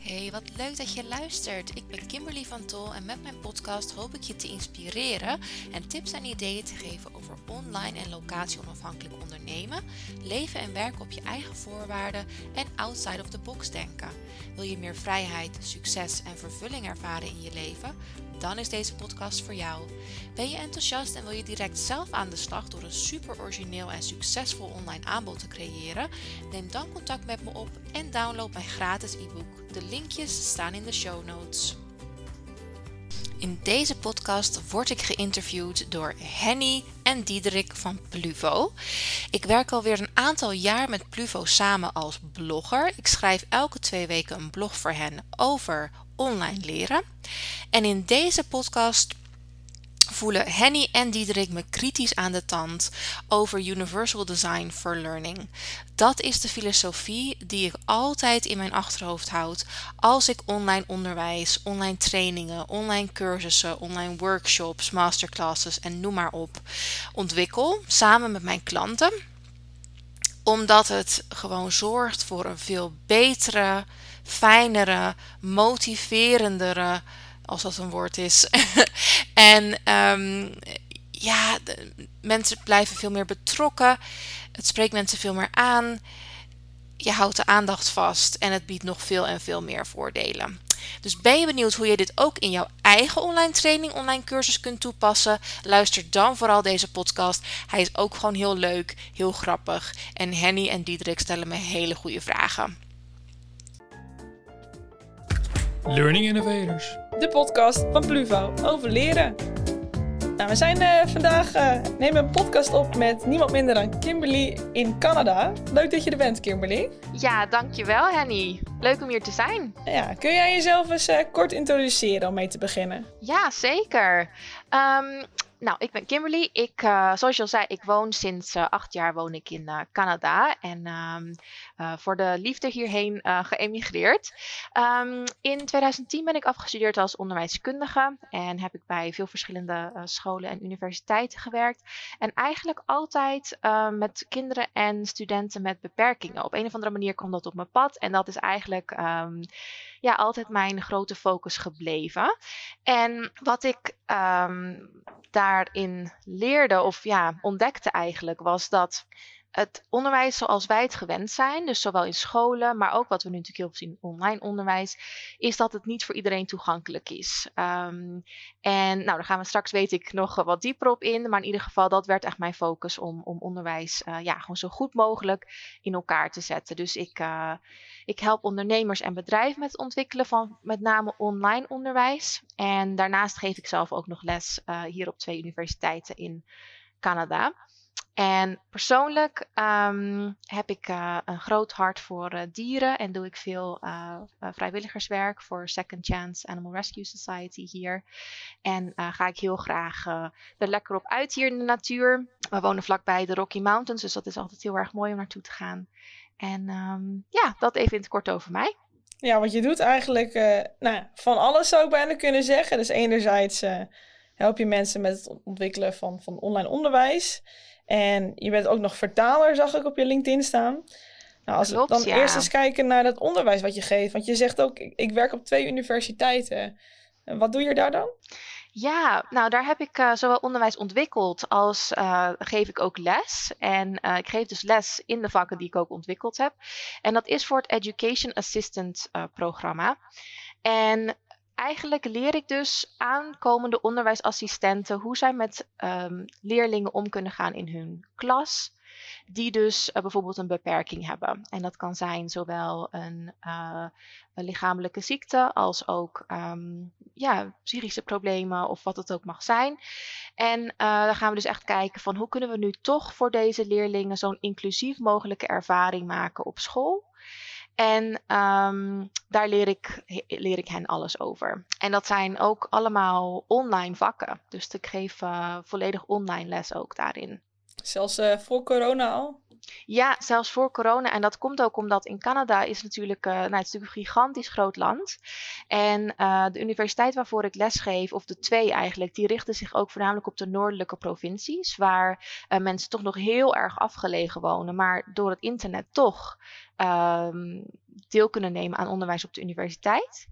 Hey, wat leuk dat je luistert. Ik ben Kimberly van Tol en met mijn podcast hoop ik je te inspireren en tips en ideeën te geven over online en locatie onafhankelijk ondernemen, leven en werken op je eigen voorwaarden en outside of the box denken. Wil je meer vrijheid, succes en vervulling ervaren in je leven? Dan is deze podcast voor jou. Ben je enthousiast en wil je direct zelf aan de slag door een super origineel en succesvol online aanbod te creëren? Neem dan contact met me op en download mijn gratis e-book. De linkjes staan in de show notes. In deze podcast word ik geïnterviewd door Henny en Diederik van Pluvo. Ik werk alweer een aantal jaar met Pluvo samen als blogger. Ik schrijf elke twee weken een blog voor hen over online leren. En in deze podcast voelen Henny en Diederik me kritisch aan de tand over Universal Design for Learning. Dat is de filosofie die ik altijd in mijn achterhoofd houd als ik online onderwijs, online trainingen, online cursussen, online workshops, masterclasses en noem maar op ontwikkel samen met mijn klanten. Omdat het gewoon zorgt voor een veel betere, fijnere, motiverendere als dat een woord is. en um, ja, mensen blijven veel meer betrokken. Het spreekt mensen veel meer aan. Je houdt de aandacht vast en het biedt nog veel en veel meer voordelen. Dus ben je benieuwd hoe je dit ook in jouw eigen online training, online cursus kunt toepassen? Luister dan vooral deze podcast. Hij is ook gewoon heel leuk, heel grappig. En Henny en Diederik stellen me hele goede vragen. Learning Innovators. De podcast van Pluvo over leren. Nou, we zijn uh, vandaag uh, nemen een podcast op met niemand minder dan Kimberly in Canada. Leuk dat je er bent, Kimberly. Ja, dankjewel, Henny. Leuk om hier te zijn. Ja, kun jij jezelf eens uh, kort introduceren om mee te beginnen? Ja, zeker. Um, nou, ik ben Kimberly. Ik, zoals je al zei, ik woon sinds acht jaar woon ik in Canada. En um, voor de liefde hierheen geëmigreerd. Um, in 2010 ben ik afgestudeerd als onderwijskundige. En heb ik bij veel verschillende scholen en universiteiten gewerkt. En eigenlijk altijd met kinderen en studenten met beperkingen. Op een of andere manier kwam dat op mijn pad. En dat is eigenlijk... Um, ja, altijd mijn grote focus gebleven. En wat ik um, daarin leerde, of ja, ontdekte eigenlijk, was dat het onderwijs zoals wij het gewend zijn, dus zowel in scholen, maar ook wat we nu natuurlijk heel veel zien in online onderwijs, is dat het niet voor iedereen toegankelijk is. Um, en nou, daar gaan we straks, weet ik, nog wat dieper op in. Maar in ieder geval, dat werd echt mijn focus om, om onderwijs uh, ja, gewoon zo goed mogelijk in elkaar te zetten. Dus ik, uh, ik help ondernemers en bedrijven met het ontwikkelen van met name online onderwijs. En daarnaast geef ik zelf ook nog les uh, hier op twee universiteiten in Canada. En persoonlijk um, heb ik uh, een groot hart voor uh, dieren en doe ik veel uh, vrijwilligerswerk voor Second Chance Animal Rescue Society hier. En ga ik heel graag er lekker op uit hier in de natuur. We wonen vlakbij de Rocky Mountains, dus dat is altijd heel erg mooi om naartoe te gaan. En um, ja, dat even in het kort over mij. Ja, wat je doet eigenlijk nou, van alles zou ik bijna kunnen zeggen. Dus enerzijds help je mensen met het ontwikkelen van, van online onderwijs. En je bent ook nog vertaler, zag ik op je LinkedIn staan. Nou, als we dan eerst eens kijken naar het onderwijs wat je geeft. Want je zegt ook, ik, werk op twee universiteiten. En wat doe je daar dan? Ja, nou daar heb ik uh, zowel onderwijs ontwikkeld als uh, geef ik ook les. En uh, ik geef dus les in de vakken die ik ook ontwikkeld heb. En dat is voor het Education Assistant programma. En eigenlijk leer ik dus aankomende onderwijsassistenten hoe zij met um, leerlingen om kunnen gaan in hun klas. Die dus uh, bijvoorbeeld een beperking hebben. En dat kan zijn zowel een, uh, een lichamelijke ziekte als ook um, ja, psychische problemen of wat het ook mag zijn. En uh, dan gaan we dus echt kijken van hoe kunnen we nu toch voor deze leerlingen zo'n inclusief mogelijke ervaring maken op school. En um, daar leer ik, leer ik hen alles over. En dat zijn ook allemaal online vakken. Dus ik geef uh, volledig online les ook daarin. Zelfs uh, voor corona al? Ja, zelfs voor corona. En dat komt ook omdat in Canada is natuurlijk, uh, nou, het is natuurlijk een gigantisch groot land. En uh, de universiteit waarvoor ik lesgeef, of de twee eigenlijk, die richten zich ook voornamelijk op de noordelijke provincies. Waar uh, mensen toch nog heel erg afgelegen wonen. Maar door het internet toch um, deel kunnen nemen aan onderwijs op de universiteit.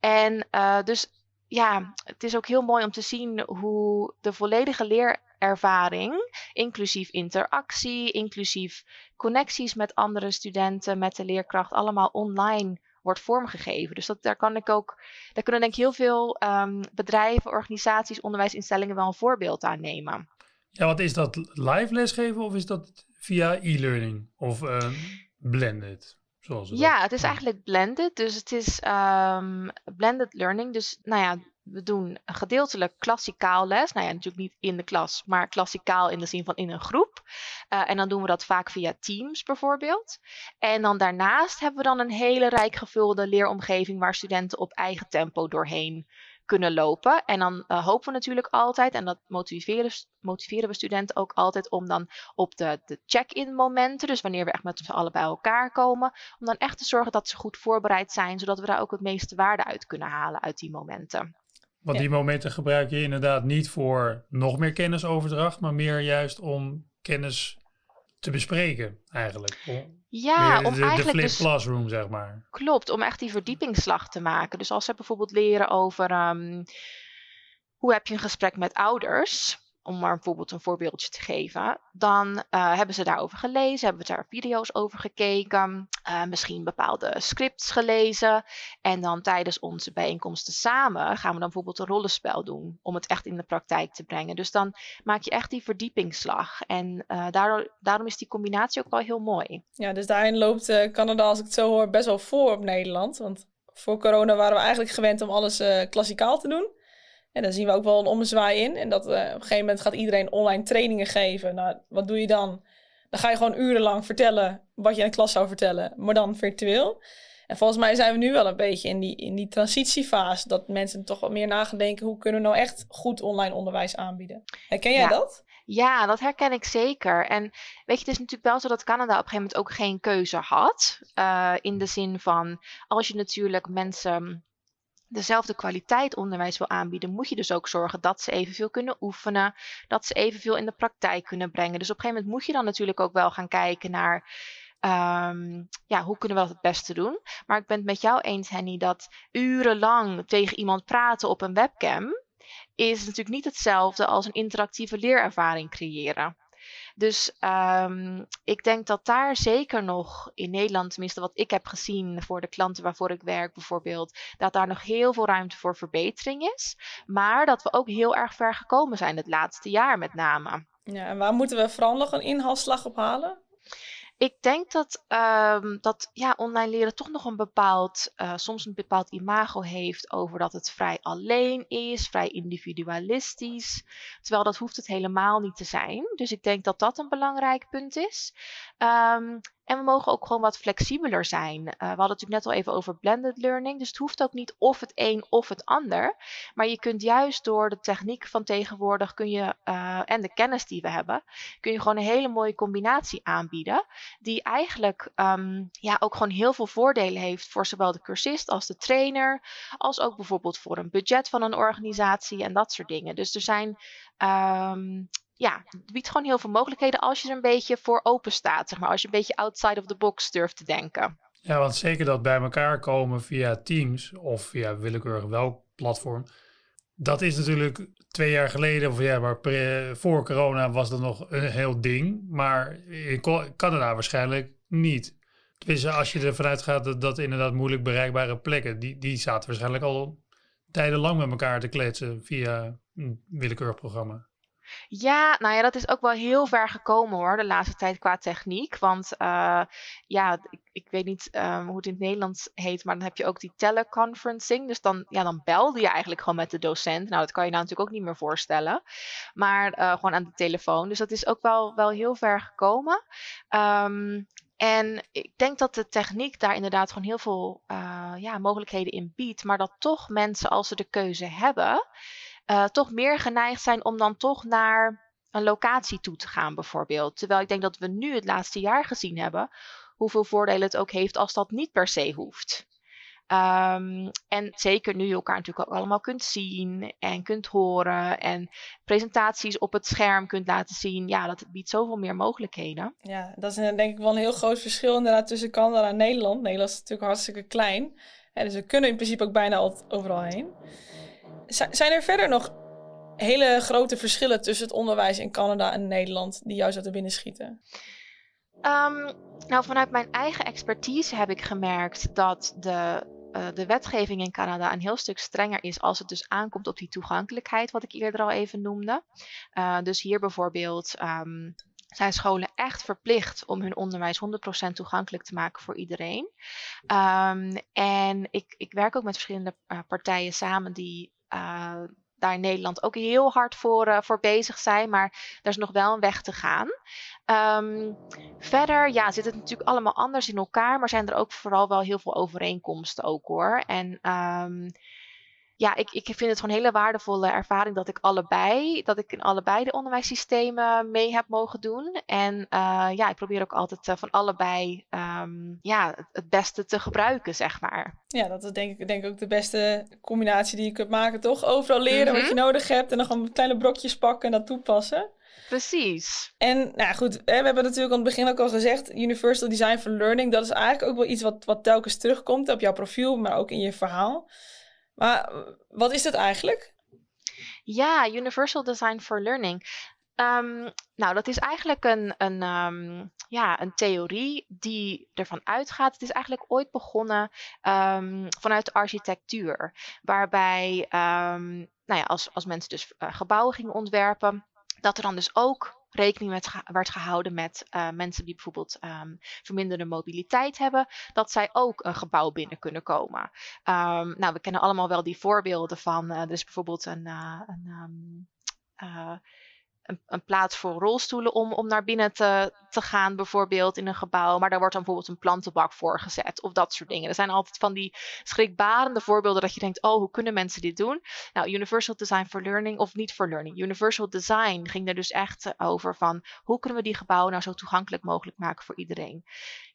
En dus ja, het is ook heel mooi om te zien hoe de volledige leerervaring, inclusief interactie, inclusief connecties met andere studenten, met de leerkracht, allemaal online wordt vormgegeven. Dus dat, daar kan ik ook, daar kunnen denk ik heel veel um, bedrijven, organisaties, onderwijsinstellingen wel een voorbeeld aan nemen. Ja, wat is dat live lesgeven of is dat via e-learning of uh, blended? Ja, het is eigenlijk blended. Dus het is um, blended learning. Dus nou ja, we doen gedeeltelijk klassikaal les. Nou ja, natuurlijk niet in de klas, maar klassikaal in de zin van in een groep. Uh, en dan doen we dat vaak via Teams bijvoorbeeld. En dan daarnaast hebben we dan een hele rijk gevulde leeromgeving waar studenten op eigen tempo doorheen kunnen lopen. En dan uh, hopen we natuurlijk altijd, en dat motiveren, motiveren we studenten ook altijd om dan op de, de check-in momenten, dus wanneer we echt met z'n allen bij elkaar komen, om dan echt te zorgen dat ze goed voorbereid zijn, zodat we daar ook het meeste waarde uit kunnen halen uit die momenten. Want die momenten gebruik je inderdaad niet voor nog meer kennisoverdracht, maar meer juist om kennis te bespreken eigenlijk. ja, om de, eigenlijk de flip dus, classroom zeg maar. Klopt, om echt die verdiepingsslag te maken. Dus als ze bijvoorbeeld leren over um, hoe heb je een gesprek met ouders, om maar bijvoorbeeld een voorbeeldje te geven, dan uh, hebben ze daarover gelezen, hebben we daar video's over gekeken, uh, misschien bepaalde scripts gelezen. En dan tijdens onze bijeenkomsten samen gaan we dan bijvoorbeeld een rollenspel doen om het echt in de praktijk te brengen. Dus dan maak je echt die verdiepingsslag. En uh, daardoor, daarom is die combinatie ook wel heel mooi. Ja, dus daarin loopt Canada, als ik het zo hoor, best wel voor op Nederland. Want voor corona waren we eigenlijk gewend om alles klassikaal te doen. En dan zien we ook wel een ommezwaai in. En dat uh, op een gegeven moment gaat iedereen online trainingen geven. Nou, wat doe je dan? Dan ga je gewoon urenlang vertellen wat je aan de klas zou vertellen, maar dan virtueel. En volgens mij zijn we nu wel een beetje in die, in die transitiefase. Dat mensen toch wat meer na gaan denken: hoe kunnen we nou echt goed online onderwijs aanbieden? Herken jij ja. dat? Ja, dat herken ik zeker. En weet je, het is natuurlijk wel zo dat Canada op een gegeven moment ook geen keuze had. Uh, in de zin van, als je natuurlijk mensen dezelfde kwaliteit onderwijs wil aanbieden, moet je dus ook zorgen dat ze evenveel kunnen oefenen, dat ze evenveel in de praktijk kunnen brengen. Dus op een gegeven moment moet je dan natuurlijk ook wel gaan kijken naar um, ja, hoe kunnen we dat het beste doen. Maar ik ben het met jou eens, Henny, dat urenlang tegen iemand praten op een webcam is natuurlijk niet hetzelfde als een interactieve leerervaring creëren. Dus um, ik denk dat daar zeker nog in Nederland, tenminste wat ik heb gezien voor de klanten waarvoor ik werk bijvoorbeeld, dat daar nog heel veel ruimte voor verbetering is. Maar dat we ook heel erg ver gekomen zijn het laatste jaar met name. Ja, en waar moeten we vooral nog een inhaalslag op halen? Ik denk dat, um, dat ja, online leren toch nog een bepaald, uh, soms een bepaald imago heeft over dat het vrij alleen is, vrij individualistisch. Terwijl dat hoeft het helemaal niet te zijn. Dus ik denk dat dat een belangrijk punt is. Um, en we mogen ook gewoon wat flexibeler zijn. Uh, we hadden het natuurlijk net al even over blended learning. Dus het hoeft ook niet of het een of het ander. Maar je kunt juist door de techniek van tegenwoordig kun je, uh, en de kennis die we hebben, kun je gewoon een hele mooie combinatie aanbieden. Die eigenlijk um, ja, ook gewoon heel veel voordelen heeft voor zowel de cursist als de trainer. Als ook bijvoorbeeld voor een budget van een organisatie en dat soort dingen. Dus er zijn um, ja, het biedt gewoon heel veel mogelijkheden als je er een beetje voor open staat. Zeg maar, als je een beetje outside of the box durft te denken. Ja, want zeker dat bij elkaar komen via Teams of via willekeurig welk platform. Dat is natuurlijk twee jaar geleden, of ja, maar voor corona was dat nog een heel ding. Maar in Canada waarschijnlijk niet. Tenminste, als je ervan uitgaat dat, dat inderdaad moeilijk bereikbare plekken, die, die zaten waarschijnlijk al tijdenlang met elkaar te kletsen via een willekeurig programma. Ja, nou ja, dat is ook wel heel ver gekomen hoor, de laatste tijd qua techniek. Want uh, ja, ik, ik, weet niet um, hoe het in het Nederlands heet, maar dan heb je ook die teleconferencing. Dus dan, ja, dan belde je eigenlijk gewoon met de docent. Nou, dat kan je nou natuurlijk ook niet meer voorstellen. Maar uh, gewoon aan de telefoon. Dus dat is ook wel, wel heel ver gekomen. Um, en ik denk dat de techniek daar inderdaad gewoon heel veel uh, ja, mogelijkheden in biedt. Maar dat toch mensen, als ze de keuze hebben, uh, toch meer geneigd zijn om dan toch naar een locatie toe te gaan, bijvoorbeeld. Terwijl ik denk dat we nu het laatste jaar gezien hebben hoeveel voordelen het ook heeft als dat niet per se hoeft. Um, en zeker nu je elkaar natuurlijk ook allemaal kunt zien en kunt horen en presentaties op het scherm kunt laten zien. Ja, dat biedt zoveel meer mogelijkheden. Ja, dat is denk ik wel een heel groot verschil inderdaad tussen Canada en Nederland. Nederland is natuurlijk hartstikke klein. En dus we kunnen in principe ook bijna overal heen. Zijn er verder nog hele grote verschillen tussen het onderwijs in Canada en Nederland die jou zouden binnen schieten? Um, nou, vanuit mijn eigen expertise heb ik gemerkt dat de uh, de wetgeving in Canada een heel stuk strenger is als het dus aankomt op die toegankelijkheid, wat ik eerder al even noemde. Uh, dus hier bijvoorbeeld um, zijn scholen echt verplicht om hun onderwijs 100% toegankelijk te maken voor iedereen. Um, en ik, ik werk ook met verschillende uh, partijen samen die daar in Nederland ook heel hard voor, uh, voor bezig zijn. Maar er is nog wel een weg te gaan. Um, verder ja, zit het natuurlijk allemaal anders in elkaar. Maar zijn er ook vooral wel heel veel overeenkomsten ook hoor. En um, ja, ik, ik vind het gewoon een hele waardevolle ervaring dat ik allebei, dat ik in allebei de onderwijssystemen mee heb mogen doen. En uh, ja, ik probeer ook altijd uh, van allebei um, ja, het, het, beste te gebruiken, zeg maar. Ja, dat is denk ik denk ook de beste combinatie die je kunt maken, toch? Overal leren mm -hmm. wat je nodig hebt en dan gewoon kleine brokjes pakken en dat toepassen. Precies. En nou goed, we hebben natuurlijk aan het begin ook al gezegd, Universal Design for Learning, dat is eigenlijk ook wel iets wat, wat telkens terugkomt op jouw profiel, maar ook in je verhaal. Maar wat is dat eigenlijk? Ja, Universal Design for Learning. Um, nou, dat is eigenlijk een, een, um, ja, een theorie die ervan uitgaat. Het is eigenlijk ooit begonnen um, vanuit de architectuur. Waarbij, nou ja, als, als mensen dus uh, gebouwen gingen ontwerpen, dat er dan dus ook rekening werd gehouden met uh, mensen die bijvoorbeeld um, verminderde mobiliteit hebben, dat zij ook een gebouw binnen kunnen komen. Um, nou, we kennen allemaal wel die voorbeelden van, uh, er is bijvoorbeeld een, uh, een um, een, een, plaats voor rolstoelen om, om naar binnen te, te gaan, bijvoorbeeld in een gebouw. Maar daar wordt dan bijvoorbeeld een plantenbak voor gezet of dat soort dingen. Er zijn altijd van die schrikbarende voorbeelden dat je denkt, oh, hoe kunnen mensen dit doen? Nou, Universal Design for Learning, of niet for Learning, Universal Design ging er dus echt over van, hoe kunnen we die gebouwen nou zo toegankelijk mogelijk maken voor iedereen?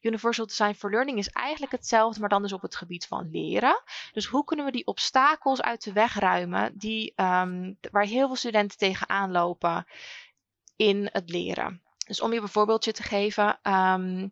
Universal Design for Learning is eigenlijk hetzelfde, maar dan dus op het gebied van leren. Dus hoe kunnen we die obstakels uit de weg ruimen die, um, waar heel veel studenten tegenaan lopen in het leren? Dus om je een voorbeeldje te geven. Um,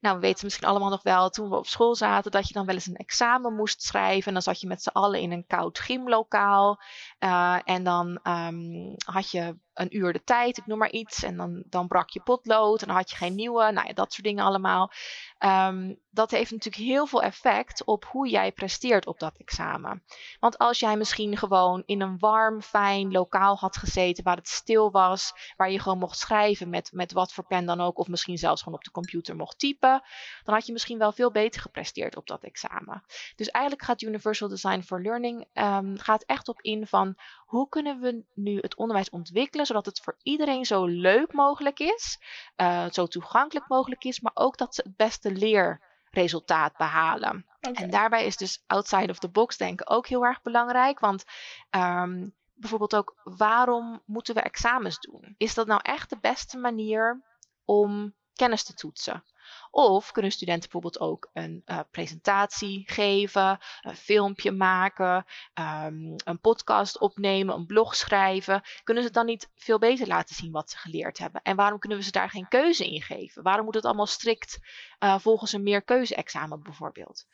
nou, we weten misschien allemaal nog wel, toen we op school zaten, dat je dan wel eens een examen moest schrijven. En dan zat je met z'n allen in een koud gymlokaal. Uh, en dan um, had je een uur de tijd, ik noem maar iets. En dan, dan brak je potlood en dan had je geen nieuwe. Nou ja, dat soort dingen allemaal. Um, dat heeft natuurlijk heel veel effect op hoe jij presteert op dat examen. Want als jij misschien gewoon in een warm, fijn lokaal had gezeten waar het stil was, waar je gewoon mocht schrijven met, met wat voor pen dan ook, of misschien zelfs gewoon op de computer mocht typen, dan had je misschien wel veel beter gepresteerd op dat examen. Dus eigenlijk gaat Universal Design for Learning um, gaat echt op in van hoe kunnen we nu het onderwijs ontwikkelen zodat het voor iedereen zo leuk mogelijk is, uh, zo toegankelijk mogelijk is, maar ook dat ze het beste leerresultaat behalen. Okay. En daarbij is dus outside of the box denken ook heel erg belangrijk, want um, bijvoorbeeld ook waarom moeten we examens doen? Is dat nou echt de beste manier om kennis te toetsen? Of kunnen studenten bijvoorbeeld ook een uh, presentatie geven, een filmpje maken, um, een podcast opnemen, een blog schrijven. Kunnen ze dan niet veel beter laten zien wat ze geleerd hebben? En waarom kunnen we ze daar geen keuze in geven? Waarom moet het allemaal strikt uh, volgens een meerkeuze-examen bijvoorbeeld?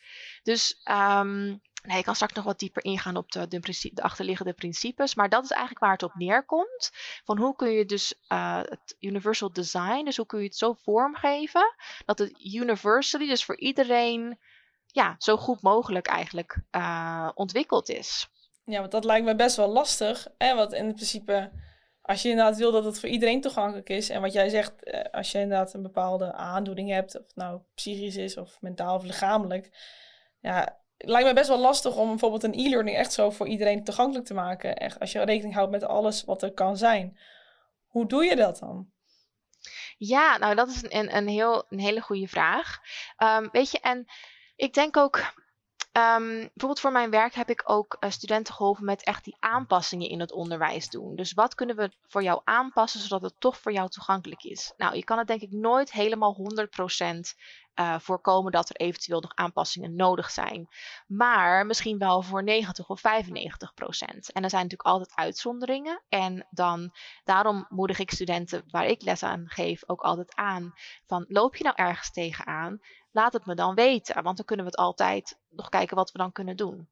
Dus um, Nee, ik kan straks nog wat dieper ingaan op de, de, de, achterliggende principes. Maar dat is eigenlijk waar het op neerkomt. Van hoe kun je dus uh, het universal design, dus hoe kun je het zo vormgeven dat het universally, dus voor iedereen, ja, zo goed mogelijk eigenlijk uh, ontwikkeld is. Ja, want dat lijkt me best wel lastig. Hè? Want in principe, als je inderdaad wil dat het voor iedereen toegankelijk is. En wat jij zegt, eh, als je inderdaad een bepaalde aandoening hebt, of het nou psychisch is of mentaal of lichamelijk. Ja, lijkt me best wel lastig om bijvoorbeeld een e-learning echt zo voor iedereen toegankelijk te maken. Echt, als je rekening houdt met alles wat er kan zijn. Hoe doe je dat dan? Ja, nou dat is een, een, heel, een hele goede vraag. Um, weet je, en ik denk ook Ehm, bijvoorbeeld voor mijn werk heb ik ook uh, studenten geholpen met echt die aanpassingen in het onderwijs doen. Dus wat kunnen we voor jou aanpassen zodat het toch voor jou toegankelijk is? Nou, je kan het denk ik nooit helemaal 100% uh, voorkomen dat er eventueel nog aanpassingen nodig zijn. Maar misschien wel voor 90 of 95 procent. En er zijn natuurlijk altijd uitzonderingen. En dan, daarom moedig ik studenten waar ik les aan geef ook altijd aan. Van loop je nou ergens tegenaan? Laat het me dan weten. Want dan kunnen we het altijd nog kijken wat we dan kunnen doen.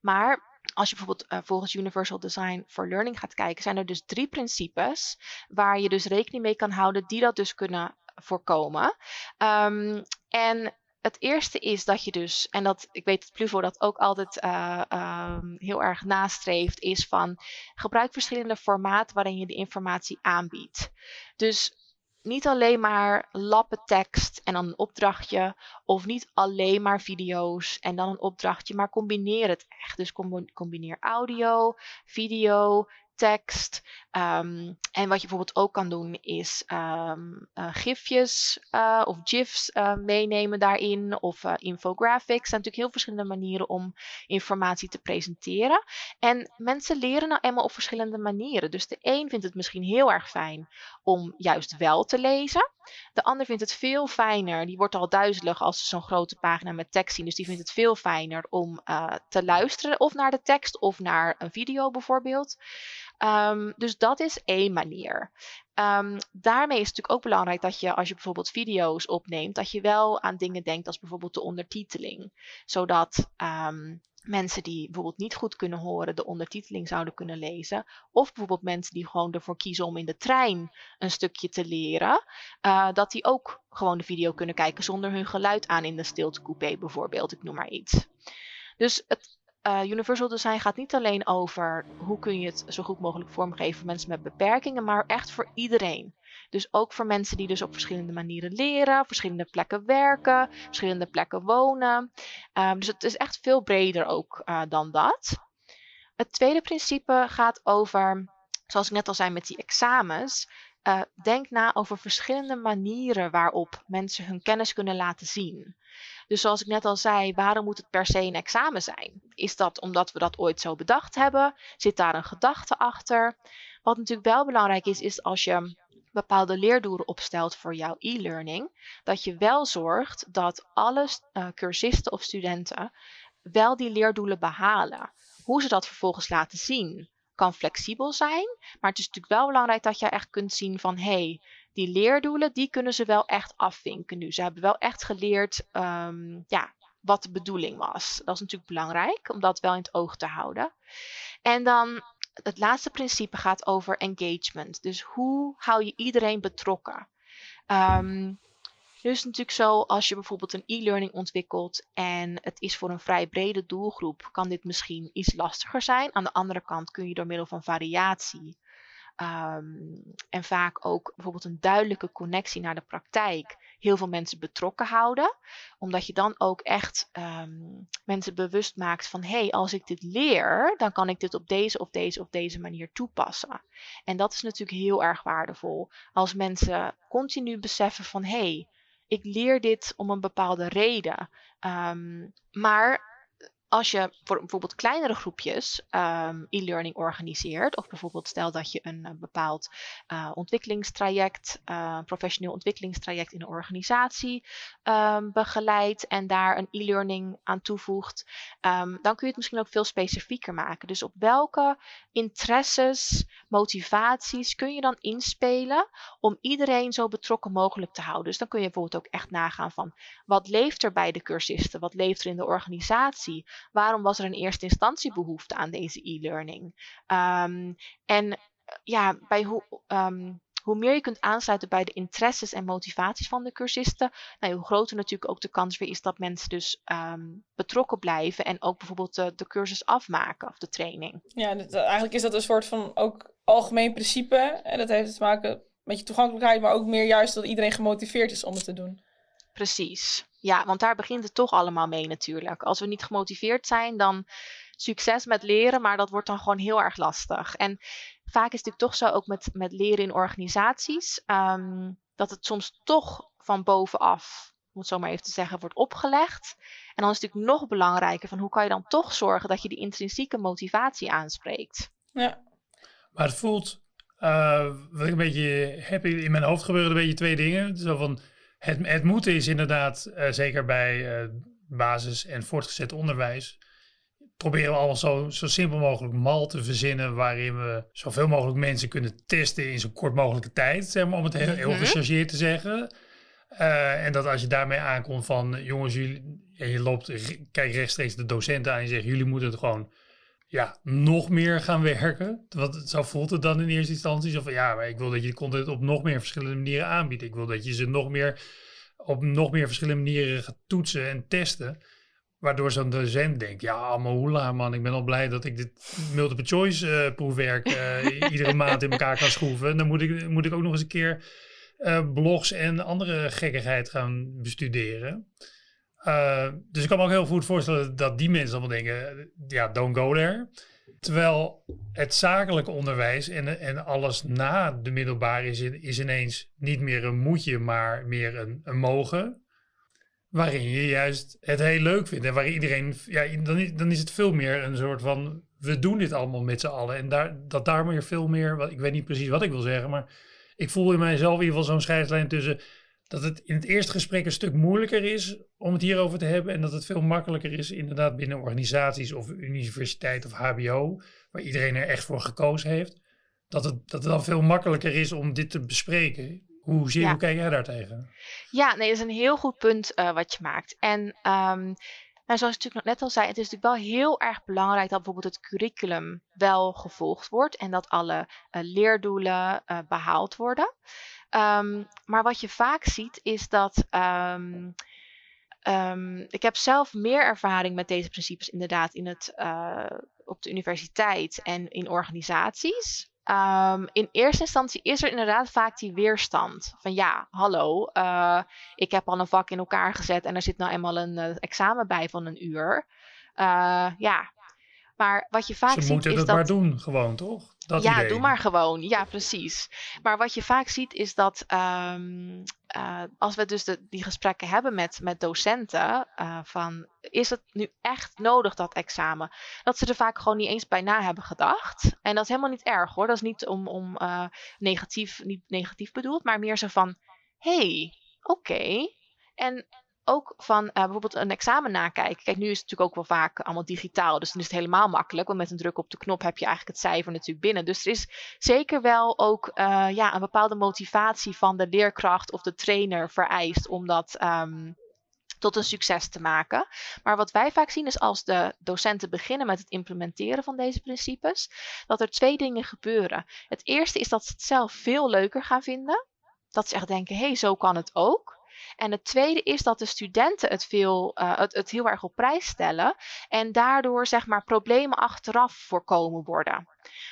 Maar als je bijvoorbeeld uh, volgens Universal Design for Learning gaat kijken, zijn er dus drie principes waar je dus rekening mee kan houden die dat dus kunnen voorkomen. Um, en het eerste is dat je dus, en dat ik weet dat Pluvo dat ook altijd uh, uh, heel erg nastreeft, is van gebruik verschillende formaten waarin je de informatie aanbiedt. Dus niet alleen maar lappen tekst en dan een opdrachtje, of niet alleen maar video's en dan een opdrachtje, maar combineer het echt. Dus combineer audio, video, tekst. Um, en wat je bijvoorbeeld ook kan doen is um, uh, gifjes uh, of gifs uh, meenemen daarin of infographics. Er zijn natuurlijk heel verschillende manieren om informatie te presenteren. En mensen leren nou eenmaal op verschillende manieren. Dus de een vindt het misschien heel erg fijn om juist wel te lezen. De ander vindt het veel fijner, die wordt al duizelig als ze zo'n grote pagina met tekst zien. Dus die vindt het veel fijner om te luisteren of naar de tekst of naar een video bijvoorbeeld. Um, dus dat is één manier. Um, daarmee is het natuurlijk ook belangrijk dat je, als je bijvoorbeeld video's opneemt, dat je wel aan dingen denkt als bijvoorbeeld de ondertiteling. Zodat um, mensen die bijvoorbeeld niet goed kunnen horen de ondertiteling zouden kunnen lezen. Of bijvoorbeeld mensen die gewoon ervoor kiezen om in de trein een stukje te leren. Uh, dat die ook gewoon de video kunnen kijken zonder hun geluid aan in de stiltecoupé bijvoorbeeld. Ik noem maar iets. Dus het, uh, Universal Design gaat niet alleen over hoe kun je het zo goed mogelijk vormgeven voor mensen met beperkingen, maar echt voor iedereen. Dus ook voor mensen die dus op verschillende manieren leren, verschillende plekken werken, verschillende plekken wonen. Um, dus het is echt veel breder ook uh, dan dat. Het tweede principe gaat over, zoals ik net al zei met die examens, uh, denk na over verschillende manieren waarop mensen hun kennis kunnen laten zien. Dus zoals ik net al zei, waarom moet het per se een examen zijn? Is dat omdat we dat ooit zo bedacht hebben? Zit daar een gedachte achter? Wat natuurlijk wel belangrijk is, is als je bepaalde leerdoelen opstelt voor jouw e-learning, dat je wel zorgt dat alle uh, cursisten of studenten wel die leerdoelen behalen. Hoe ze dat vervolgens laten zien, kan flexibel zijn, maar het is natuurlijk wel belangrijk dat je echt kunt zien van hé, hey, die leerdoelen, die kunnen ze wel echt afvinken nu. Ze hebben wel echt geleerd um, ja, wat de bedoeling was. Dat is natuurlijk belangrijk om dat wel in het oog te houden. En dan het laatste principe gaat over engagement. Dus hoe hou je iedereen betrokken? Um, het natuurlijk zo, als je bijvoorbeeld een e-learning ontwikkelt en het is voor een vrij brede doelgroep, kan dit misschien iets lastiger zijn. Aan de andere kant kun je door middel van variatie um, en vaak ook bijvoorbeeld een duidelijke connectie naar de praktijk heel veel mensen betrokken houden. Omdat je dan ook echt um, mensen bewust maakt van hé, hey, als ik dit leer, dan kan ik dit op deze of deze of deze manier toepassen. En dat is natuurlijk heel erg waardevol. Als mensen continu beseffen van hé, hey, ik leer dit om een bepaalde reden. Um, maar als je voor bijvoorbeeld kleinere groepjes um, e-learning organiseert, of bijvoorbeeld stel dat je een, eh, bepaald uh, ontwikkelingstraject, uh, professioneel ontwikkelingstraject in een organisatie um, begeleidt en daar een e-learning aan toevoegt, um, dan kun je het misschien ook veel specifieker maken. Dus op welke interesses, motivaties kun je dan inspelen om iedereen zo betrokken mogelijk te houden? Dus dan kun je bijvoorbeeld ook echt nagaan van wat leeft er bij de cursisten, wat leeft er in de organisatie? Waarom was er in eerste instantie behoefte aan deze e-learning? Um, en eh, ja, bij hoe, um, hoe meer je kunt aansluiten bij de interesses en motivaties van de cursisten, nou, hoe groter natuurlijk ook de kans weer is dat mensen dus um, betrokken blijven en ook bijvoorbeeld de, de cursus afmaken of de training. Ja, dat, eigenlijk is dat een soort van ook algemeen principe. En dat heeft te maken met je toegankelijkheid, maar ook meer juist dat iedereen gemotiveerd is om het te doen. Precies. Ja, want daar begint het toch allemaal mee natuurlijk. Als we niet gemotiveerd zijn, dan succes met leren, maar dat wordt dan gewoon heel erg lastig. En vaak is het natuurlijk toch zo ook met, met leren in organisaties, um, dat het soms toch van bovenaf om het zo maar even te zeggen, wordt opgelegd. En dan is het natuurlijk nog belangrijker van hoe kan je dan toch zorgen dat je die intrinsieke motivatie aanspreekt. Ja. Maar het voelt, uh, wat ik een beetje heb in mijn hoofd gebeuren een beetje twee dingen. Zo van, het, het moeten is inderdaad, uh, zeker bij uh, basis- en voortgezet onderwijs, proberen we allemaal zo, zo simpel mogelijk mal te verzinnen waarin we zoveel mogelijk mensen kunnen testen in zo kort mogelijke tijd, zeg maar, om het heel, heel Mhm. gechargeerd te zeggen. Uh, en dat als je daarmee aankomt van jongens, jullie, en je loopt, kijk rechtstreeks de docenten aan en je zegt jullie moeten het gewoon ja, nog meer gaan werken. Wat, zo voelt het dan in eerste instantie. Zo van ja, maar ik wil dat je de content op nog meer verschillende manieren aanbiedt. Ik wil dat je ze nog meer op nog meer verschillende manieren gaat toetsen en testen. Waardoor zo'n docent denkt, ja, allemaal hoela man, ik ben al blij dat ik dit multiple choice uh, proefwerk uh, iedere maand in elkaar kan schroeven. Dan moet ik, moet ik ook nog eens een keer uh, blogs en andere gekkigheid gaan bestuderen. Uh, dus ik kan me ook heel goed voorstellen dat die mensen allemaal denken, ja, don't go there. Terwijl het zakelijke onderwijs en, en alles na de middelbare is, is ineens niet meer een moetje, maar meer een, een mogen. Waarin je juist het heel leuk vindt. En waar iedereen, ja, dan, is, dan is het veel meer een soort van, we doen dit allemaal met z'n allen. En daar, dat daar meer veel meer, ik weet niet precies wat ik wil zeggen, maar ik voel in mijzelf in ieder geval zo'n scheidslijn tussen dat het in het eerste gesprek een stuk moeilijker is om het hierover te hebben. En dat het veel makkelijker is inderdaad binnen organisaties of universiteit of hbo, waar iedereen er echt voor gekozen heeft. Dat het, dat het dan veel makkelijker is om dit te bespreken. Hoe, zie, Ja. hoe kijk jij daar tegen? Ja, nee, dat is een heel goed punt eh, wat je maakt. En ehm, nou, zoals ik natuurlijk net al zei, het is natuurlijk wel heel erg belangrijk dat bijvoorbeeld het curriculum wel gevolgd wordt en dat alle eh, leerdoelen eh, behaald worden. Ehm, maar wat je vaak ziet is dat. ehm, ehm, ik heb zelf meer ervaring met deze principes inderdaad in het, eh, op de universiteit en in organisaties. In eerste instantie is er inderdaad vaak die weerstand. Van ja, hallo, eh, ik heb al een vak in elkaar gezet en er zit nou eenmaal een eh, examen bij van een uur. Ja, maar wat je vaak Ze ziet moeten is het dat... maar doen, gewoon, toch? Dat ja, idee. doe maar gewoon. Ja, precies. Maar wat je vaak ziet is dat ehm, eh, als we dus de, die gesprekken hebben met, met docenten, eh, van is het nu echt nodig dat examen? Dat ze er vaak gewoon niet eens bij na hebben gedacht. En dat is helemaal niet erg hoor. Dat is niet om, om eh, negatief, niet negatief bedoeld, maar meer zo van, hey, oké. En ook van eh, bijvoorbeeld een examen nakijken. Kijk, nu is het natuurlijk ook wel vaak allemaal digitaal. Dus dan is het helemaal makkelijk. Want met een druk op de knop heb je eigenlijk het cijfer natuurlijk binnen. Dus er is zeker wel ook eh, ja, een bepaalde motivatie van de leerkracht of de trainer vereist om dat ehm, tot een succes te maken. Maar wat wij vaak zien is als de docenten beginnen met het implementeren van deze principes, dat er twee dingen gebeuren. Het eerste is dat ze het zelf veel leuker gaan vinden. Dat ze echt denken, hé, hey, zo kan het ook. En het tweede is dat de studenten het, veel, uh, het, het heel erg op prijs stellen. En daardoor zeg maar problemen achteraf voorkomen worden.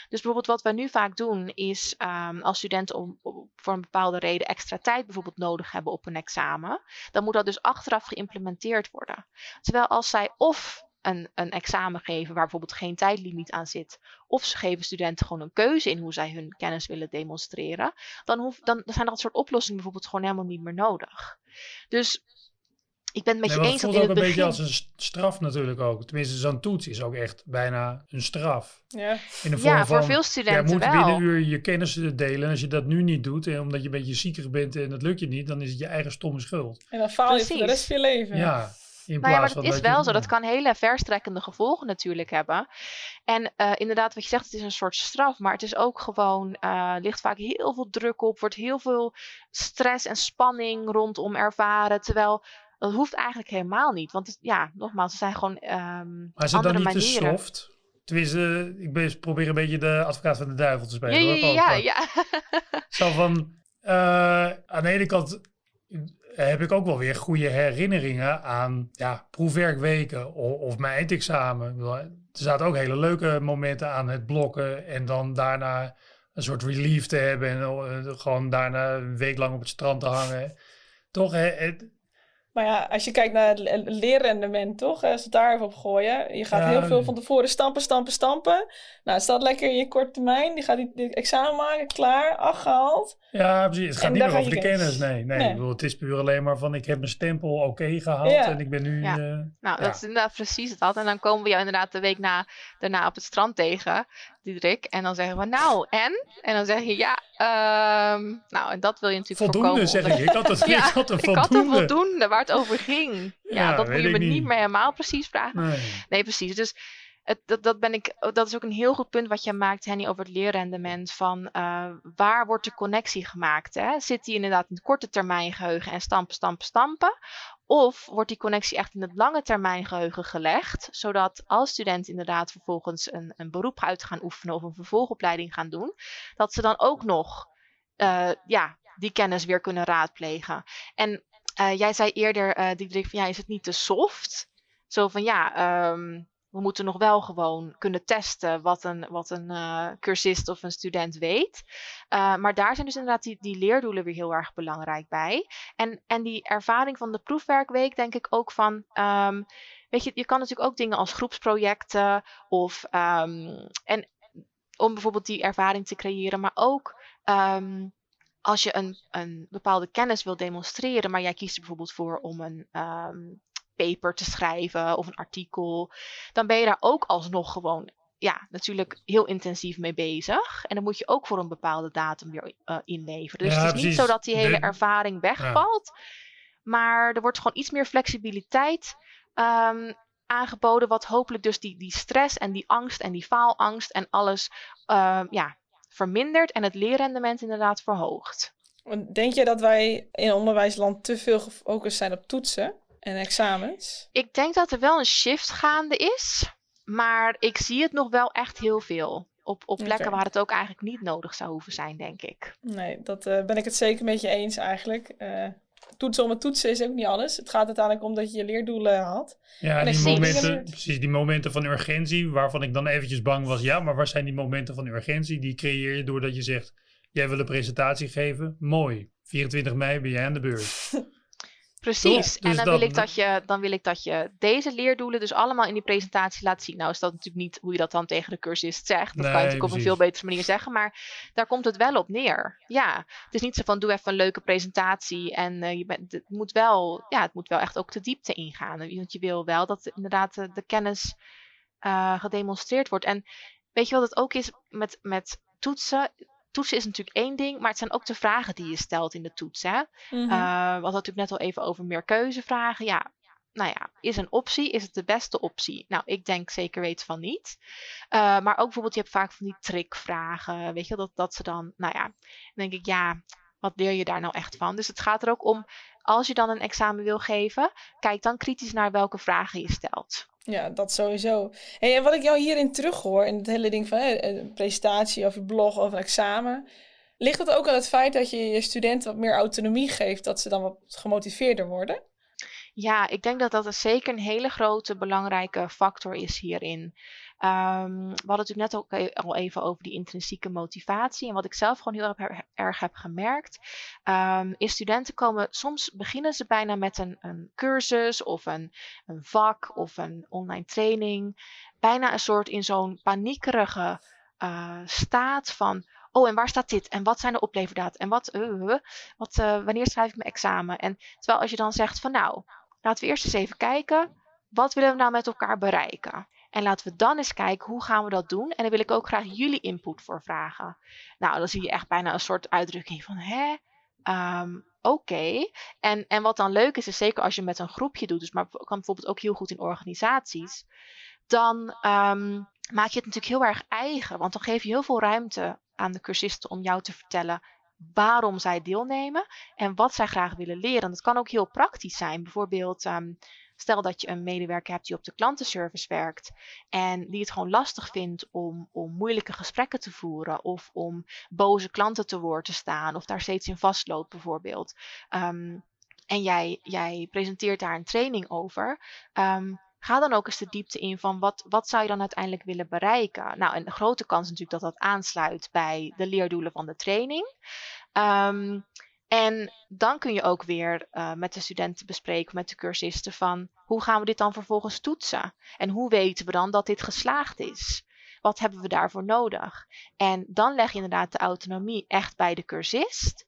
Dus bijvoorbeeld wat we nu vaak doen is um, als studenten om, om, voor een bepaalde reden extra tijd bijvoorbeeld nodig hebben op een examen. Dan moet dat dus achteraf geïmplementeerd worden. Terwijl als zij of een, een examen geven waar bijvoorbeeld geen tijdlimiet aan zit. Of ze geven studenten gewoon een keuze in hoe zij hun kennis willen demonstreren. Dan, hoef, dan zijn dat soort oplossingen bijvoorbeeld gewoon helemaal niet meer nodig. Dus ik ben het met nee, je het eens voelt dat in ook het een begin... beetje als een straf natuurlijk ook. Tenminste, zo'n toets is ook echt bijna een straf. Ja, In de vorm Ja, voor van, veel studenten moet wel. binnen een uur je kennis delen. En als je dat nu niet doet, en omdat je een beetje ziekerig bent en dat lukt je niet, dan is het je eigen stomme schuld. en dan faal je voor de rest van je leven. Ja, in Nou ja, maar dat is wel zo. Dat kan hele verstrekkende gevolgen natuurlijk hebben. En eh, inderdaad, wat je zegt, het is een soort straf. Maar het is ook gewoon, eh ligt vaak heel veel druk op. Wordt heel veel stress en spanning rondom ervaren. Terwijl dat hoeft eigenlijk helemaal niet. Want ja, nogmaals, er zijn gewoon ehm Maar is het dan niet manieren. te soft? Tenminste, ik ben, probeer een beetje de advocaat van de duivel te spelen. Ja, hoor, ja, ja, ja. Zo van, eh, aan de ene kant heb ik ook wel weer goede herinneringen aan ja, proefwerkweken of, of mijn eindexamen. Er zaten ook hele leuke momenten aan het blokken en dan daarna een soort relief te hebben en eh, gewoon daarna een week lang op het strand te hangen. Toch, het, Maar ja, als je kijkt naar het leerrendement, toch? Als we het daar even op gooien. Je gaat heel veel van tevoren stampen, stampen, stampen. Nou, het staat lekker in je korte termijn. Die gaat die, examen maken, klaar, afgehaald. Ja, precies. Het gaat niet meer over de kennis. Nee, nee. Ik bedoel, het is puur alleen maar van ik heb mijn stempel oké gehaald en ik ben nu... Ja. Uh, nou, dat is inderdaad precies dat. En dan komen we jou inderdaad de week na, daarna op het strand tegen, Diederik. En dan zeggen we, nou, en? En dan zeg je, ja, um, nou, en dat wil je natuurlijk voldoende, voorkomen. zeg ik. Ik had, het, ja, ik had een voldoende. Ik had een voldoende waar het over ging. Ja, ja dat moet je me niet meer helemaal precies vragen. Nee, nee precies. Dus het, dat, dat, ben ik, dat is ook een heel goed punt wat je maakt, Henny, over het leerrendement. Van uh, waar wordt de connectie gemaakt? Hè? Zit die inderdaad in het korte termijn geheugen en stampen, stampen, stampen? Of wordt die connectie echt in het lange termijn geheugen gelegd, zodat als studenten inderdaad vervolgens een, een beroep uit gaan oefenen of een vervolgopleiding gaan doen, dat ze dan ook nog uh, ja, die kennis weer kunnen raadplegen. En uh, jij zei eerder, uh, Diederik, van ja, is het niet te soft? Zo van ja, um, we moeten nog wel gewoon kunnen testen wat een, wat een uh, cursist of een student weet. Uh, maar daar zijn dus inderdaad die, die leerdoelen weer heel erg belangrijk bij. En, en die ervaring van de proefwerkweek denk ik ook van... Um, weet je, je kan natuurlijk ook dingen als groepsprojecten of... Um, en om bijvoorbeeld die ervaring te creëren, maar ook... Um, als je een, een bepaalde kennis wil demonstreren, maar jij kiest er bijvoorbeeld voor om een, paper te schrijven of een artikel, dan ben je daar ook alsnog gewoon ja, natuurlijk heel intensief mee bezig. En dan moet je ook voor een bepaalde datum weer uh, inleveren. Dus ja, het is precies. niet zo dat die hele ervaring wegvalt. Ja. Maar er wordt gewoon iets meer flexibiliteit um, aangeboden. Wat hopelijk dus die, die stress en die angst en die faalangst en alles uh, ja, vermindert. En het leerrendement inderdaad verhoogt. Denk je dat wij in onderwijsland te veel gefocust zijn op toetsen? En examens? Ik denk dat er wel een shift gaande is, maar ik zie het nog wel echt heel veel. Op, op plekken okay. waar het ook eigenlijk niet nodig zou hoeven zijn, denk ik. Nee, dat uh, ben ik het zeker met je eens eigenlijk. Uh, toetsen om het toetsen is ook niet alles. Het gaat uiteindelijk om dat je je leerdoelen had. Ja, en die momenten, precies, die momenten van urgentie, waarvan ik dan eventjes bang was. Ja, maar waar zijn die momenten van urgentie? Die creëer je doordat je zegt, jij wil een presentatie geven. Mooi, 24 mei ben jij aan de beurt. Precies. Dus en dan, dat, wil ik dat je, dan wil ik dat je deze leerdoelen dus allemaal in die presentatie laat zien. Nou is dat natuurlijk niet hoe je dat dan tegen de cursist zegt. Dat nee, kan je natuurlijk precies. op een veel betere manier zeggen. Maar daar komt het wel op neer. Ja, het is niet zo van doe even een leuke presentatie. En uh, je bent, het, moet wel, ja, het moet wel echt ook de diepte ingaan. Want je wil wel dat inderdaad de, de kennis uh, gedemonstreerd wordt. En weet je wat het ook is met, met toetsen? Toetsen is natuurlijk één ding, maar het zijn ook de vragen die je stelt in de toets. Hè? Mm-hmm. Uh, we hadden natuurlijk net al even over meer keuzevragen. Ja, nou ja, is een optie, is het de beste optie? Nou, ik denk zeker weten van niet. Uh, maar ook bijvoorbeeld, je hebt vaak van die trickvragen, weet je, dat, dat ze dan, nou ja, dan denk ik, ja, wat leer je daar nou echt van? Dus het gaat er ook om, als je dan een examen wil geven, kijk dan kritisch naar welke vragen je stelt. Ja, dat sowieso. Hey, en wat ik jou hierin terughoor, in het hele ding van een presentatie of een blog of een examen, ligt het ook aan het feit dat je je studenten wat meer autonomie geeft, dat ze dan wat gemotiveerder worden? Ja, ik denk dat dat zeker een hele grote belangrijke factor is hierin. Um, we hadden natuurlijk net ook al even over die intrinsieke motivatie. En wat ik zelf gewoon heel erg, erg heb gemerkt, um, is studenten komen, soms beginnen ze bijna met een, een cursus of een, een vak of een online training. Bijna een soort in zo'n paniekerige uh, staat van, oh, en waar staat dit? En wat zijn de opleverdata? En wat, uh, wat uh, wanneer schrijf ik mijn examen? En terwijl als je dan zegt van, nou, laten we eerst eens even kijken, wat willen we nou met elkaar bereiken? En laten we dan eens kijken, hoe gaan we dat doen? En daar wil ik ook graag jullie input voor vragen. Nou, dan zie je echt bijna een soort uitdrukking van, hè? Um, Oké. En, en wat dan leuk is, is zeker als je met een groepje doet, dus maar kan bijvoorbeeld ook heel goed in organisaties, dan um, maak je het natuurlijk heel erg eigen. Want dan geef je heel veel ruimte aan de cursisten om jou te vertellen waarom zij deelnemen en wat zij graag willen leren. Dat kan ook heel praktisch zijn. Bijvoorbeeld, um, stel dat je een medewerker hebt die op de klantenservice werkt en die het gewoon lastig vindt om, om moeilijke gesprekken te voeren of om boze klanten te woord te staan of daar steeds in vastloopt bijvoorbeeld. Um, en jij, jij presenteert daar een training over. Um, Ga dan ook eens de diepte in van wat, wat zou je dan uiteindelijk willen bereiken. Nou, en de grote kans natuurlijk dat dat aansluit bij de leerdoelen van de training. Um, En dan kun je ook weer uh, met de studenten bespreken, met de cursisten, van hoe gaan we dit dan vervolgens toetsen? En hoe weten we dan dat dit geslaagd is? Wat hebben we daarvoor nodig? En dan leg je inderdaad de autonomie echt bij de cursist.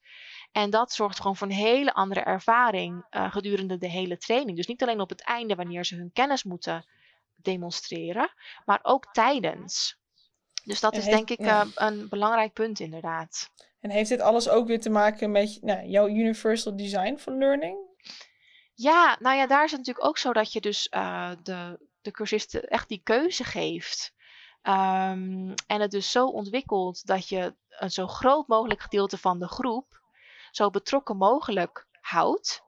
En dat zorgt gewoon voor een hele andere ervaring uh, gedurende de hele training. Dus niet alleen op het einde wanneer ze hun kennis moeten demonstreren, maar ook tijdens. Dus dat is denk ik ja. uh, een belangrijk punt inderdaad. En heeft dit alles ook weer te maken met nou, jouw universal design for learning? Ja, nou ja, daar is het natuurlijk ook zo dat je dus uh, de, de cursisten echt die keuze geeft. Um, en het dus zo ontwikkelt dat je een zo groot mogelijk gedeelte van de groep zo betrokken mogelijk houdt.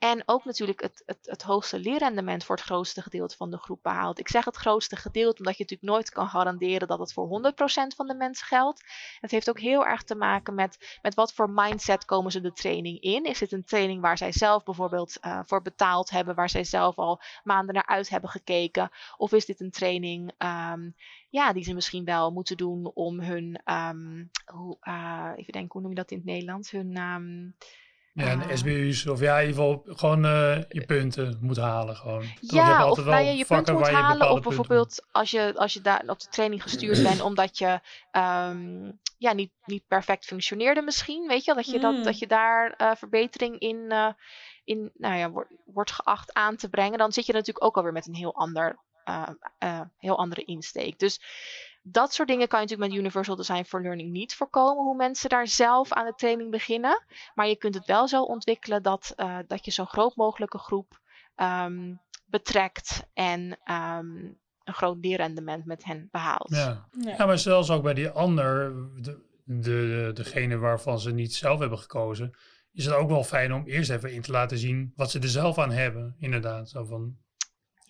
En ook natuurlijk het, het, het hoogste leerrendement voor het grootste gedeelte van de groep behaalt. Ik zeg het grootste gedeelte omdat je natuurlijk nooit kan garanderen dat het voor 100% van de mensen geldt. Het heeft ook heel erg te maken met, met wat voor mindset komen ze de training in. Is dit een training waar zij zelf bijvoorbeeld uh, voor betaald hebben, waar zij zelf al maanden naar uit hebben gekeken? Of is dit een training um, ja, die ze misschien wel moeten doen om hun, um, hoe, uh, even denken, hoe noem je dat in het Nederlands? Hun... Um, ja, en SBU's of ja, in ieder geval gewoon uh, je punten moet halen gewoon. Ja, of nou ja, je punten moet halen of bijvoorbeeld als je, als je daar op de training gestuurd bent omdat je um, ja, niet, niet perfect functioneerde misschien, weet je, dat je, dat, dat je daar uh, verbetering in, uh, in nou ja, wordt, wordt geacht aan te brengen, dan zit je natuurlijk ook alweer met een heel ander heel andere insteek. Dus dat soort dingen kan je natuurlijk met Universal Design for Learning niet voorkomen, hoe mensen daar zelf aan de training beginnen. Maar je kunt het wel zo ontwikkelen dat, uh, dat je zo'n groot mogelijke groep um, betrekt en um, een groot leerrendement met hen behaalt. Ja. Ja. ja. maar zelfs ook bij die ander, de, de, degene waarvan ze niet zelf hebben gekozen, is het ook wel fijn om eerst even in te laten zien wat ze er zelf aan hebben. Inderdaad, zo van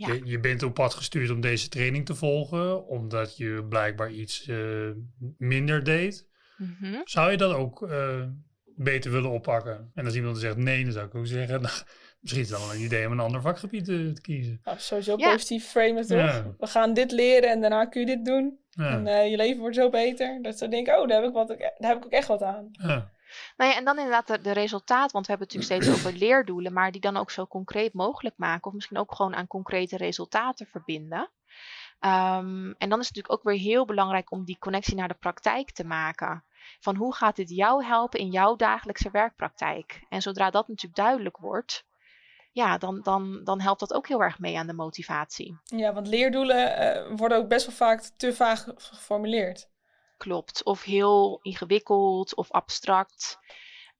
ja. Je, je, bent op pad gestuurd om deze training te volgen, omdat je blijkbaar iets uh, minder deed. Mm -hmm. Zou je dat ook uh, beter willen oppakken? En als iemand zegt nee, dan zou ik ook zeggen, nou, misschien is het dan wel een idee om een ander vakgebied te kiezen. Nou, sowieso ja. positief framen toch? Ja. We gaan dit leren en daarna kun je dit doen. En je leven wordt zo beter. Dat ze denken, oh, daar heb ik, wat, daar heb ik ook echt wat aan. Nou ja, en dan inderdaad de, resultaat, want we hebben het natuurlijk steeds over leerdoelen, maar die dan ook zo concreet mogelijk maken, of misschien ook gewoon aan concrete resultaten verbinden. Um, en dan is het natuurlijk ook weer heel belangrijk om die connectie naar de praktijk te maken. Van hoe gaat dit jou helpen in jouw dagelijkse werkpraktijk? En zodra dat natuurlijk duidelijk wordt, ja, dan, dan, dan helpt dat ook heel erg mee aan de motivatie. Ja, want leerdoelen uh, worden ook best wel vaak te vaag geformuleerd klopt. Of heel ingewikkeld of abstract.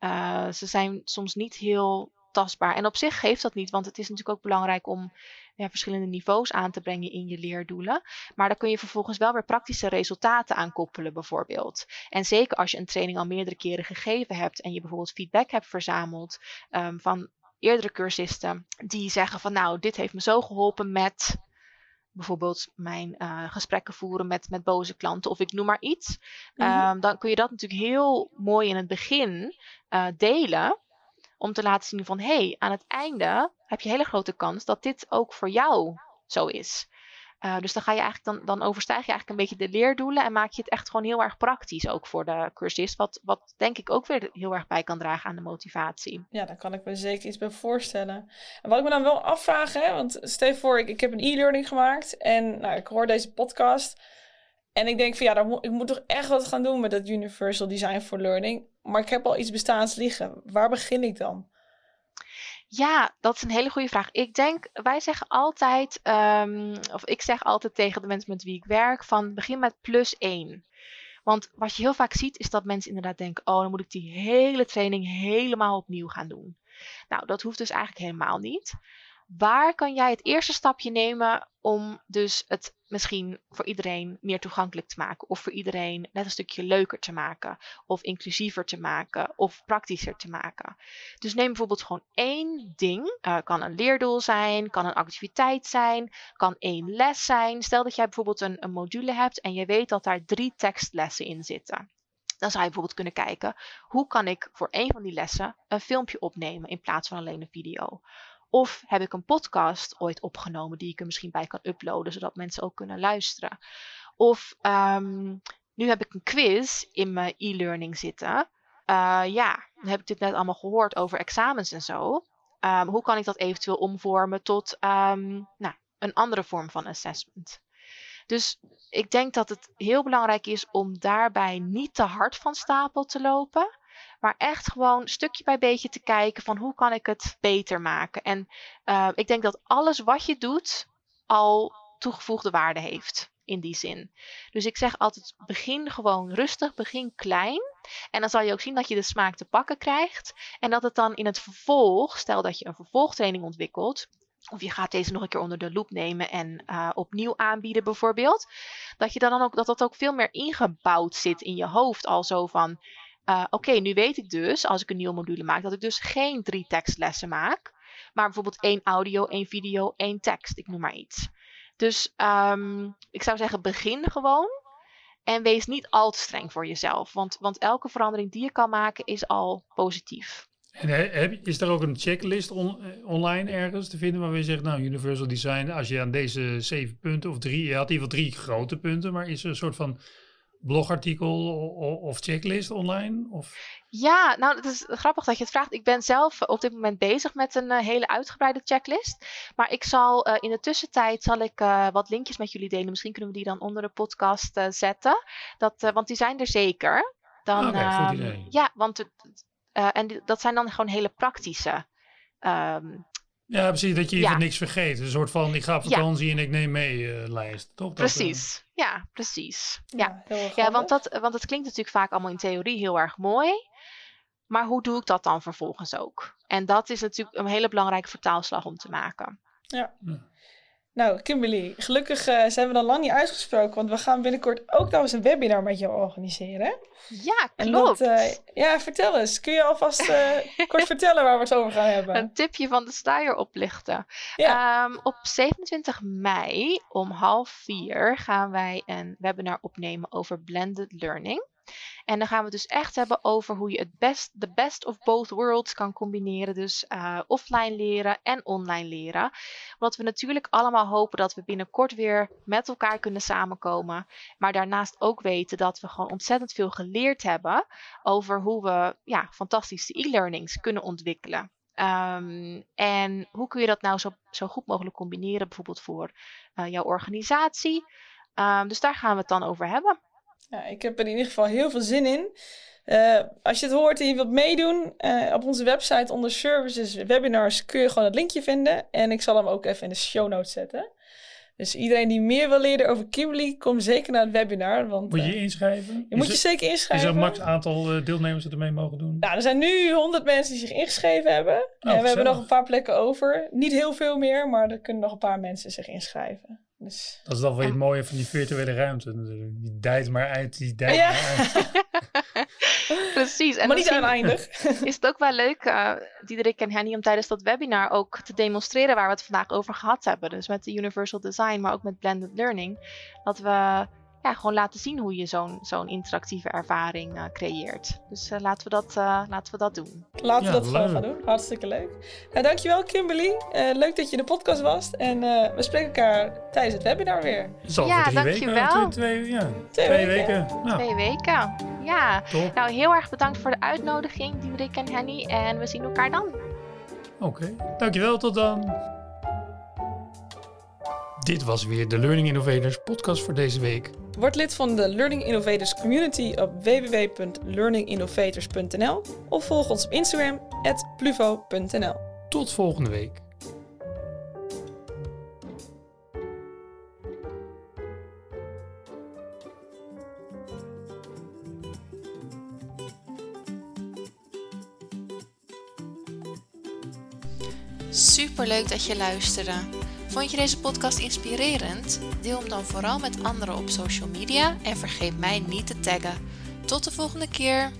Uh, ze zijn soms niet heel tastbaar. En op zich geeft dat niet, want het is natuurlijk ook belangrijk om ja, verschillende niveaus aan te brengen in je leerdoelen. Maar daar kun je vervolgens wel weer praktische resultaten aan koppelen, bijvoorbeeld. En zeker als je een training al meerdere keren gegeven hebt en je bijvoorbeeld feedback hebt verzameld um, van eerdere cursisten die zeggen van nou, dit heeft me zo geholpen met bijvoorbeeld mijn uh, gesprekken voeren met, met boze klanten of ik noem maar iets. -hmm. um, dan kun je dat natuurlijk heel mooi in het begin uh, delen. Om te laten zien van hé, hey, aan het einde heb je hele grote kans dat dit ook voor jou zo is. Uh, dus dan, ga je eigenlijk, dan, dan overstijg je eigenlijk een beetje de leerdoelen en maak je het echt gewoon heel erg praktisch ook voor de cursist. Wat, wat denk ik ook weer heel erg bij kan dragen aan de motivatie. Ja, daar kan ik me zeker iets bij voorstellen. En wat ik me dan wel afvraag, hè, want stel voor, ik, ik heb een e-learning gemaakt en nou, ik hoor deze podcast. En ik denk van ja, ik moet toch echt wat gaan doen met dat Universal Design for Learning. Maar ik heb al iets bestaans liggen. Waar begin ik dan? Ja, dat is een hele goede vraag. Ik denk, wij zeggen altijd, um, of ik zeg altijd tegen de mensen met wie ik werk, van begin met plus 1. Want wat je heel vaak ziet, is dat mensen inderdaad denken, oh, dan moet ik die hele training helemaal opnieuw gaan doen. Nou, dat hoeft dus eigenlijk helemaal niet waar kan jij het eerste stapje nemen om dus het misschien voor iedereen meer toegankelijk te maken? Of voor iedereen net een stukje leuker te maken? Of inclusiever te maken? Of praktischer te maken? Dus neem bijvoorbeeld gewoon één ding. Uh, kan een leerdoel zijn, kan een activiteit zijn, kan één les zijn. Stel dat jij bijvoorbeeld een, een module hebt en je weet dat daar drie tekstlessen in zitten. Dan zou je bijvoorbeeld kunnen kijken, hoe kan ik voor één van die lessen een filmpje opnemen in plaats van alleen een video? Of heb ik een podcast ooit opgenomen die ik er misschien bij kan uploaden, zodat mensen ook kunnen luisteren. Of um, nu heb ik een quiz in mijn e-learning zitten. eh, ja, dan heb ik dit net allemaal gehoord over examens en zo. Ehm, hoe kan ik dat eventueel omvormen tot ehm, nou, een andere vorm van assessment? Dus ik denk dat het heel belangrijk is om daarbij niet te hard van stapel te lopen. Maar echt gewoon stukje bij beetje te kijken van hoe kan ik het beter maken. En uh, ik denk dat alles wat je doet al toegevoegde waarde heeft in die zin. Dus ik zeg altijd begin gewoon rustig, begin klein. En dan zal je ook zien dat je de smaak te pakken krijgt. En dat het dan in het vervolg, stel dat je een vervolgtraining ontwikkelt, of je gaat deze nog een keer onder de loep nemen en uh, opnieuw aanbieden bijvoorbeeld. Dat je dan ook dat dat ook veel meer ingebouwd zit in je hoofd. Al zo van uh, oké, nu weet ik dus als ik een nieuwe module maak dat ik dus geen drie tekstlessen maak. Maar bijvoorbeeld één audio, één video, één tekst. Ik noem maar iets. Dus um, ik zou zeggen, begin gewoon. En wees niet al te streng voor jezelf. Want, want elke verandering die je kan maken is al positief. En heb, is er ook een checklist on, eh, online ergens te vinden waar je zegt, nou, Universal Design, als je aan deze zeven punten of drie, je had in ieder geval drie grote punten, maar is er een soort van blogartikel of checklist online? Of? Ja, nou, het is grappig dat je het vraagt. Ik ben zelf op dit moment bezig met een uh, hele uitgebreide checklist. Maar ik zal uh, in de tussentijd zal ik uh, wat linkjes met jullie delen. Misschien kunnen we die dan onder de podcast zetten. Dat, want die zijn er zeker. Dan, okay, goed idee. Ja, want het, en die, dat zijn dan gewoon hele praktische um, ja, precies. Dat je even ja. niks vergeet. Een soort van, ik ga op vakantie ja. en ik neem mee uh, lijst. Toch? Precies. Dat, uh... Ja, precies. Ja, ja. ja want, dat, want het klinkt natuurlijk vaak allemaal in theorie heel erg mooi. Maar hoe doe ik dat dan vervolgens ook? En dat is natuurlijk een hele belangrijke vertaalslag om te maken. Ja. Nou, Kimberly, gelukkig uh, zijn we dan lang niet uitgesproken, want we gaan binnenkort ook nog eens een webinar met jou organiseren. Ja, klopt. Dat, uh, ja, vertel eens. Kun je alvast uh, kort vertellen waar we het over gaan hebben? Een tipje van de sluier oplichten. Ja. Um, op 27 mei om half vier gaan wij een webinar opnemen over blended learning. En dan gaan we het dus echt hebben over hoe je het best, the best of both worlds kan combineren. Dus uh, offline leren en online leren. Omdat we natuurlijk allemaal hopen dat we binnenkort weer met elkaar kunnen samenkomen. Maar daarnaast ook weten dat we gewoon ontzettend veel geleerd hebben over hoe we ja, fantastische e-learnings kunnen ontwikkelen. Um, en hoe kun je dat nou zo, zo goed mogelijk combineren, bijvoorbeeld voor uh, jouw organisatie? Um, dus daar gaan we het dan over hebben. Ja, ik heb er in ieder geval heel veel zin in. Uh, als je het hoort en je wilt meedoen, uh, op onze website onder services, webinars, kun je gewoon het linkje vinden. En ik zal hem ook even in de show notes zetten. Dus iedereen die meer wil leren over Kimberly, kom zeker naar het webinar. Want, moet je je inschrijven? Je moet je zeker inschrijven. Is er een max aantal deelnemers dat er mee mogen doen? Nou, er zijn nu 100 mensen die zich ingeschreven hebben. Oh, en we hebben nog een paar plekken over. Niet heel veel meer, maar er kunnen nog een paar mensen zich inschrijven. Dus, dat is dan wel het mooie van die virtuele ruimte natuurlijk. Die dijt maar uit, die dijt ja. maar uit. Precies. En maar niet oneindig. is het ook wel leuk, uh, Diederik en Henny, om tijdens dat webinar ook te demonstreren waar we het vandaag over gehad hebben. Dus met de Universal Design, maar ook met Blended Learning. Dat we ja, gewoon laten zien hoe je zo'n zo'n interactieve ervaring uh, creëert. Dus uh, laten, we dat, uh, laten we dat doen. Laten we dat gewoon gaan doen. Hartstikke leuk. Nou, dankjewel Kimberly. leuk dat je in de podcast was. En we spreken elkaar tijdens het webinar weer. Zal ja, drie dankjewel. Weken, twee, twee, ja, twee, twee weken. weken. Nou. Twee weken. Ja. Top. Nou, heel erg bedankt voor de uitnodiging, Diederik en Henny. En we zien elkaar dan. Oké, okay. dankjewel. Tot dan. Dit was weer de Learning Innovators podcast voor deze week. Word lid van de Learning Innovators community op www.learninginnovators.nl of volg ons op Instagram pluvo.nl. Tot volgende week. Superleuk dat je luisterde. Vond je deze podcast inspirerend? Deel hem dan vooral met anderen op social media en vergeet mij niet te taggen. Tot de volgende keer!